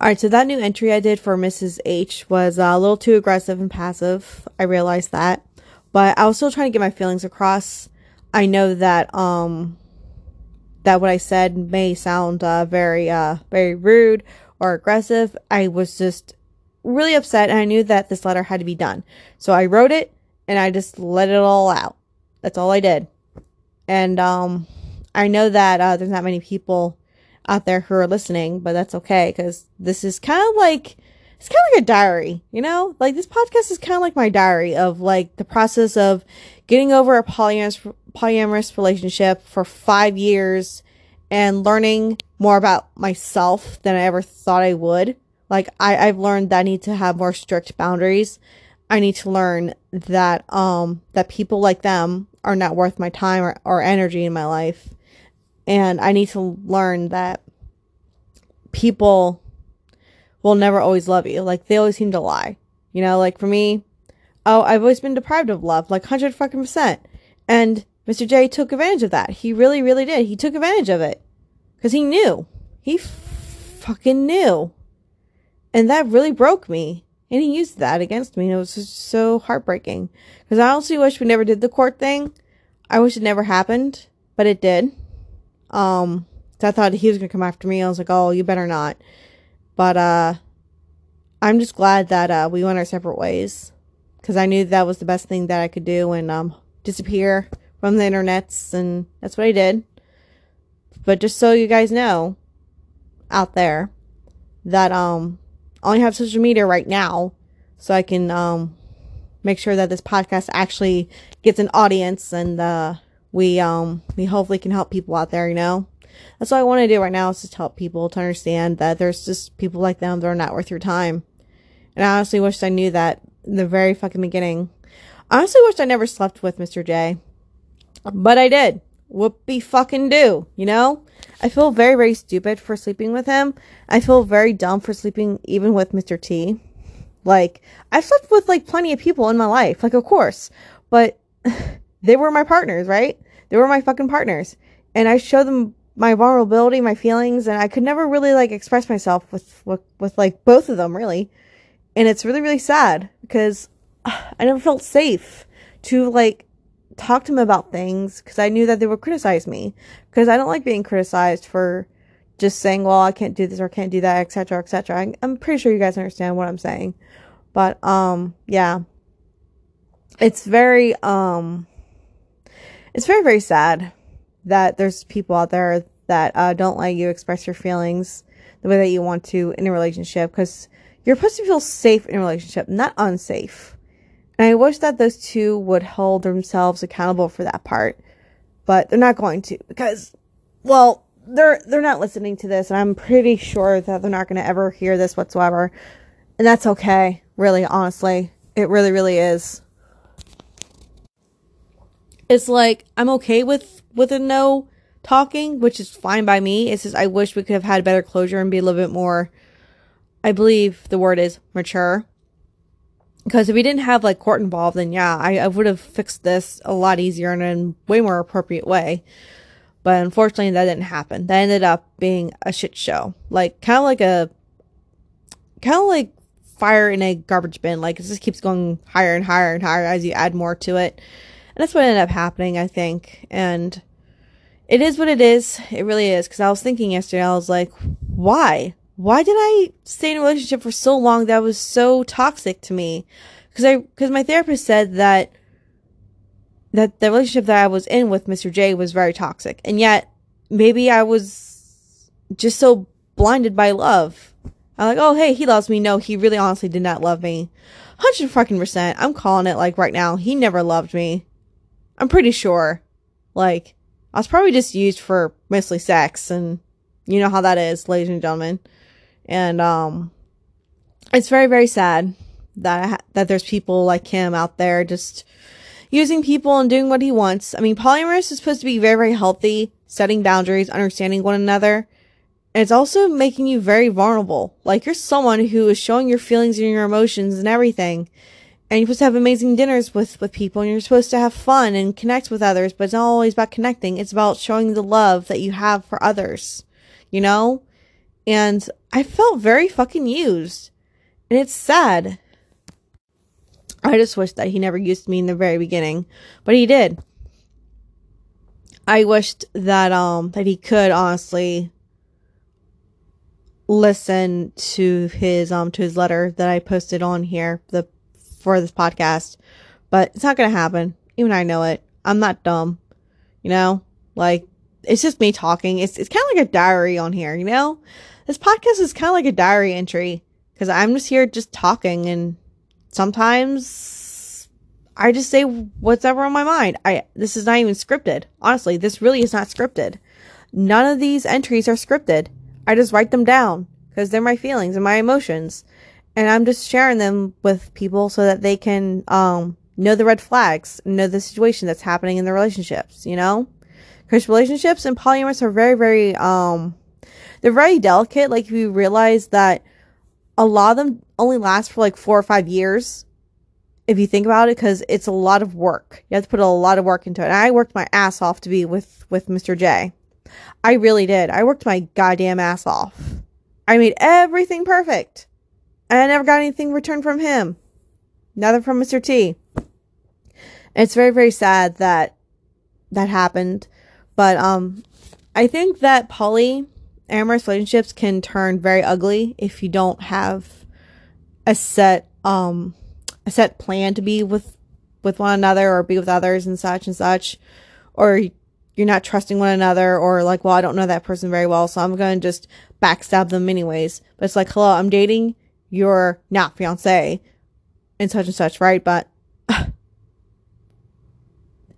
All right, so that new entry I did for Mrs. H was uh, a little too aggressive and passive. I realized that, but I was still trying to get my feelings across. I know that um that what I said may sound uh, very uh very rude or aggressive. I was just really upset and I knew that this letter had to be done. So I wrote it and I just let it all out. That's all I did. And um I know that uh, there's not many people out there who are listening, but that's okay because this is kind of like it's kind of like a diary, you know? Like this podcast is kind of like my diary of like the process of getting over a polyamorous polyamorous relationship for 5 years and learning more about myself than I ever thought I would. Like I I've learned that I need to have more strict boundaries. I need to learn that um that people like them are not worth my time or, or energy in my life and I need to learn that people will never always love you. Like they always seem to lie. You know, like for me, oh, I've always been deprived of love, like hundred fucking percent. And Mr. J took advantage of that. He really, really did. He took advantage of it because he knew. He f- fucking knew, and that really broke me. And he used that against me, and it was just so heartbreaking. Because I honestly wish we never did the court thing. I wish it never happened, but it did. Um, so I thought he was gonna come after me. I was like, oh, you better not. But uh, I'm just glad that uh we went our separate ways because I knew that was the best thing that I could do and um disappear from the internets, and that's what I did. But just so you guys know, out there, that um, I only have social media right now, so I can um make sure that this podcast actually gets an audience and uh we um we hopefully can help people out there, you know. That's what I want to do right now is just help people to understand that there's just people like them that are not worth your time. And I honestly wish I knew that in the very fucking beginning. I honestly wish I never slept with Mr. J. But I did. Whoopie fucking do, you know? I feel very, very stupid for sleeping with him. I feel very dumb for sleeping even with Mr. T. Like, I've slept with like plenty of people in my life, like of course. But they were my partners, right? They were my fucking partners. And I showed them my vulnerability, my feelings, and I could never really like express myself with, with, with like both of them really. And it's really, really sad because I never felt safe to like talk to them about things because I knew that they would criticize me because I don't like being criticized for just saying, well, I can't do this or can't do that, etc., etc. I'm pretty sure you guys understand what I'm saying. But, um, yeah. It's very, um, it's very, very sad that there's people out there that uh, don't let you express your feelings the way that you want to in a relationship because you're supposed to feel safe in a relationship, not unsafe. And I wish that those two would hold themselves accountable for that part, but they're not going to because, well, they're they're not listening to this, and I'm pretty sure that they're not going to ever hear this whatsoever, and that's okay. Really, honestly, it really, really is it's like I'm okay with with a no talking, which is fine by me. It's just I wish we could have had better closure and be a little bit more I believe the word is mature. Because if we didn't have like court involved, then yeah, I, I would have fixed this a lot easier and in a way more appropriate way. But unfortunately, that didn't happen. That ended up being a shit show. Like, kind of like a, kind of like fire in a garbage bin. Like, it just keeps going higher and higher and higher as you add more to it. And that's what ended up happening, I think. And it is what it is. It really is. Because I was thinking yesterday, I was like, why? Why did I stay in a relationship for so long that was so toxic to me? Because I, because my therapist said that that the relationship that I was in with Mr. J was very toxic. And yet, maybe I was just so blinded by love. I'm like, oh, hey, he loves me. No, he really honestly did not love me. 100 fucking percent. I'm calling it like right now. He never loved me. I'm pretty sure. Like, I was probably just used for mostly sex, and you know how that is, ladies and gentlemen. And um, it's very, very sad that ha- that there's people like him out there just using people and doing what he wants. I mean, polyamorous is supposed to be very, very healthy, setting boundaries, understanding one another. And it's also making you very vulnerable. Like you're someone who is showing your feelings and your emotions and everything and you're supposed to have amazing dinners with with people and you're supposed to have fun and connect with others but it's not always about connecting it's about showing the love that you have for others you know And I felt very fucking used. And it's sad. I just wish that he never used me in the very beginning, but he did. I wished that um that he could honestly listen to his um to his letter that I posted on here the for this podcast, but it's not gonna happen. Even I know it. I'm not dumb, you know. Like it's just me talking. It's it's kind of like a diary on here, you know. This podcast is kind of like a diary entry because I'm just here just talking, and sometimes I just say what's ever on my mind. I this is not even scripted. Honestly, this really is not scripted. None of these entries are scripted. I just write them down because they're my feelings and my emotions. And I'm just sharing them with people so that they can um, know the red flags, know the situation that's happening in their relationships, you know? Because relationships and polyamorous are very, very, um, they're very delicate. Like, if you realize that a lot of them only last for like four or five years, if you think about it, because it's a lot of work. You have to put a lot of work into it. And I worked my ass off to be with, with Mr. J. I really did. I worked my goddamn ass off. I made everything perfect. And I never got anything returned from him. Neither from Mr. T. It's very, very sad that that happened. But um I think that poly amorous relationships can turn very ugly if you don't have a set um a set plan to be with with one another or be with others and such and such or you're not trusting one another or like, well, I don't know that person very well, so I'm going to just backstab them anyways. But it's like, hello, I'm dating your not fiance and such and such, right? But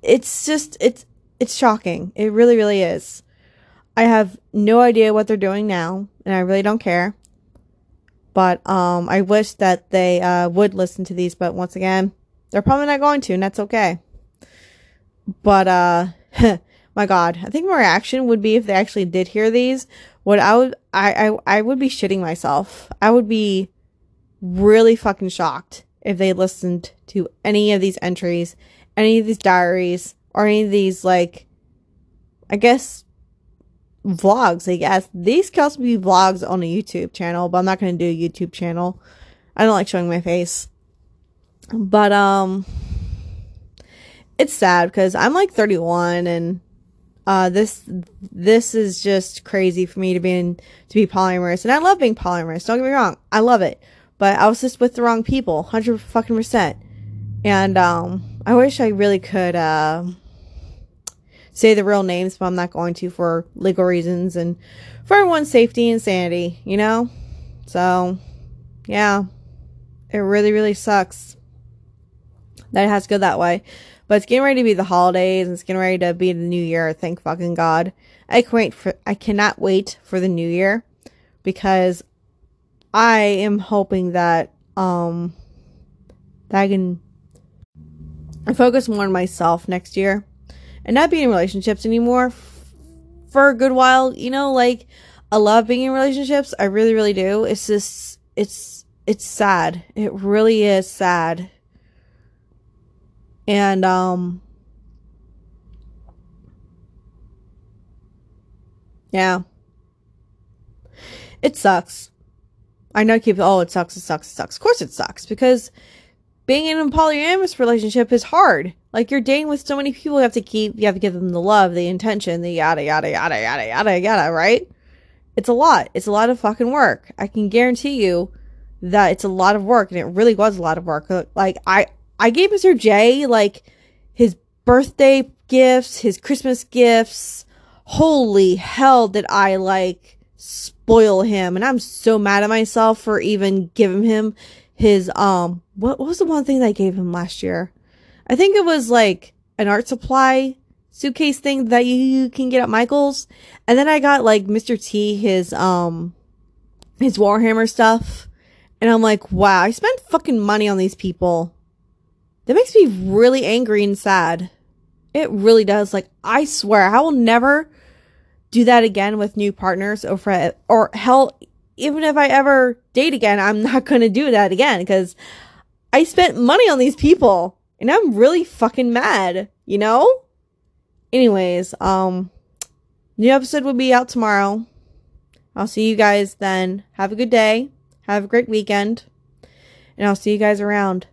it's just, it's, it's shocking. It really, really is. I have no idea what they're doing now, and I really don't care. But um, I wish that they uh, would listen to these, but once again, they're probably not going to, and that's okay. But uh, my god, I think my reaction would be if they actually did hear these, what I would I, I I would be shitting myself. I would be really fucking shocked if they listened to any of these entries, any of these diaries, or any of these like I guess vlogs, I guess. These could also be vlogs on a YouTube channel, but I'm not gonna do a YouTube channel. I don't like showing my face. But um it's sad because I'm like 31 and uh, this this is just crazy for me to be in to be polyamorous, and I love being polyamorous. Don't get me wrong, I love it, but I was just with the wrong people, hundred fucking percent. And um, I wish I really could uh, say the real names, but I'm not going to for legal reasons and for everyone's safety and sanity, you know. So, yeah, it really really sucks that it has to go that way. But it's getting ready to be the holidays and it's getting ready to be the new year. Thank fucking God. I can wait for I cannot wait for the new year because I am hoping that um that I can focus more on myself next year and not be in relationships anymore f- for a good while. You know, like I love being in relationships. I really, really do. It's just it's it's sad. It really is sad and um yeah. It sucks. I know keep oh it sucks, it sucks, it sucks. Of course it sucks because being in a polyamorous relationship is hard. Like you're dating with so many people you have to keep you have to give them the love, the intention, the yada yada yada yada yada yada, right? It's a lot. It's a lot of fucking work. I can guarantee you that it's a lot of work and it really was a lot of work. Like I I gave Mr. J like his birthday gifts, his Christmas gifts. Holy hell did I like spoil him and I'm so mad at myself for even giving him his um what, was the one thing that I gave him last year? I think it was like an art supply suitcase thing that you can get at Michael's. And then I got like Mr. T his um his Warhammer stuff. And I'm like, wow, I spent fucking money on these people. That makes me really angry and sad. It really does. Like, I swear, I will never do that again with new partners or for, or hell, even if I ever date again, I'm not going to do that again because I spent money on these people and I'm really fucking mad, you know? Anyways, um, new episode will be out tomorrow. I'll see you guys then. Have a good day. Have a great weekend. And I'll see you guys around.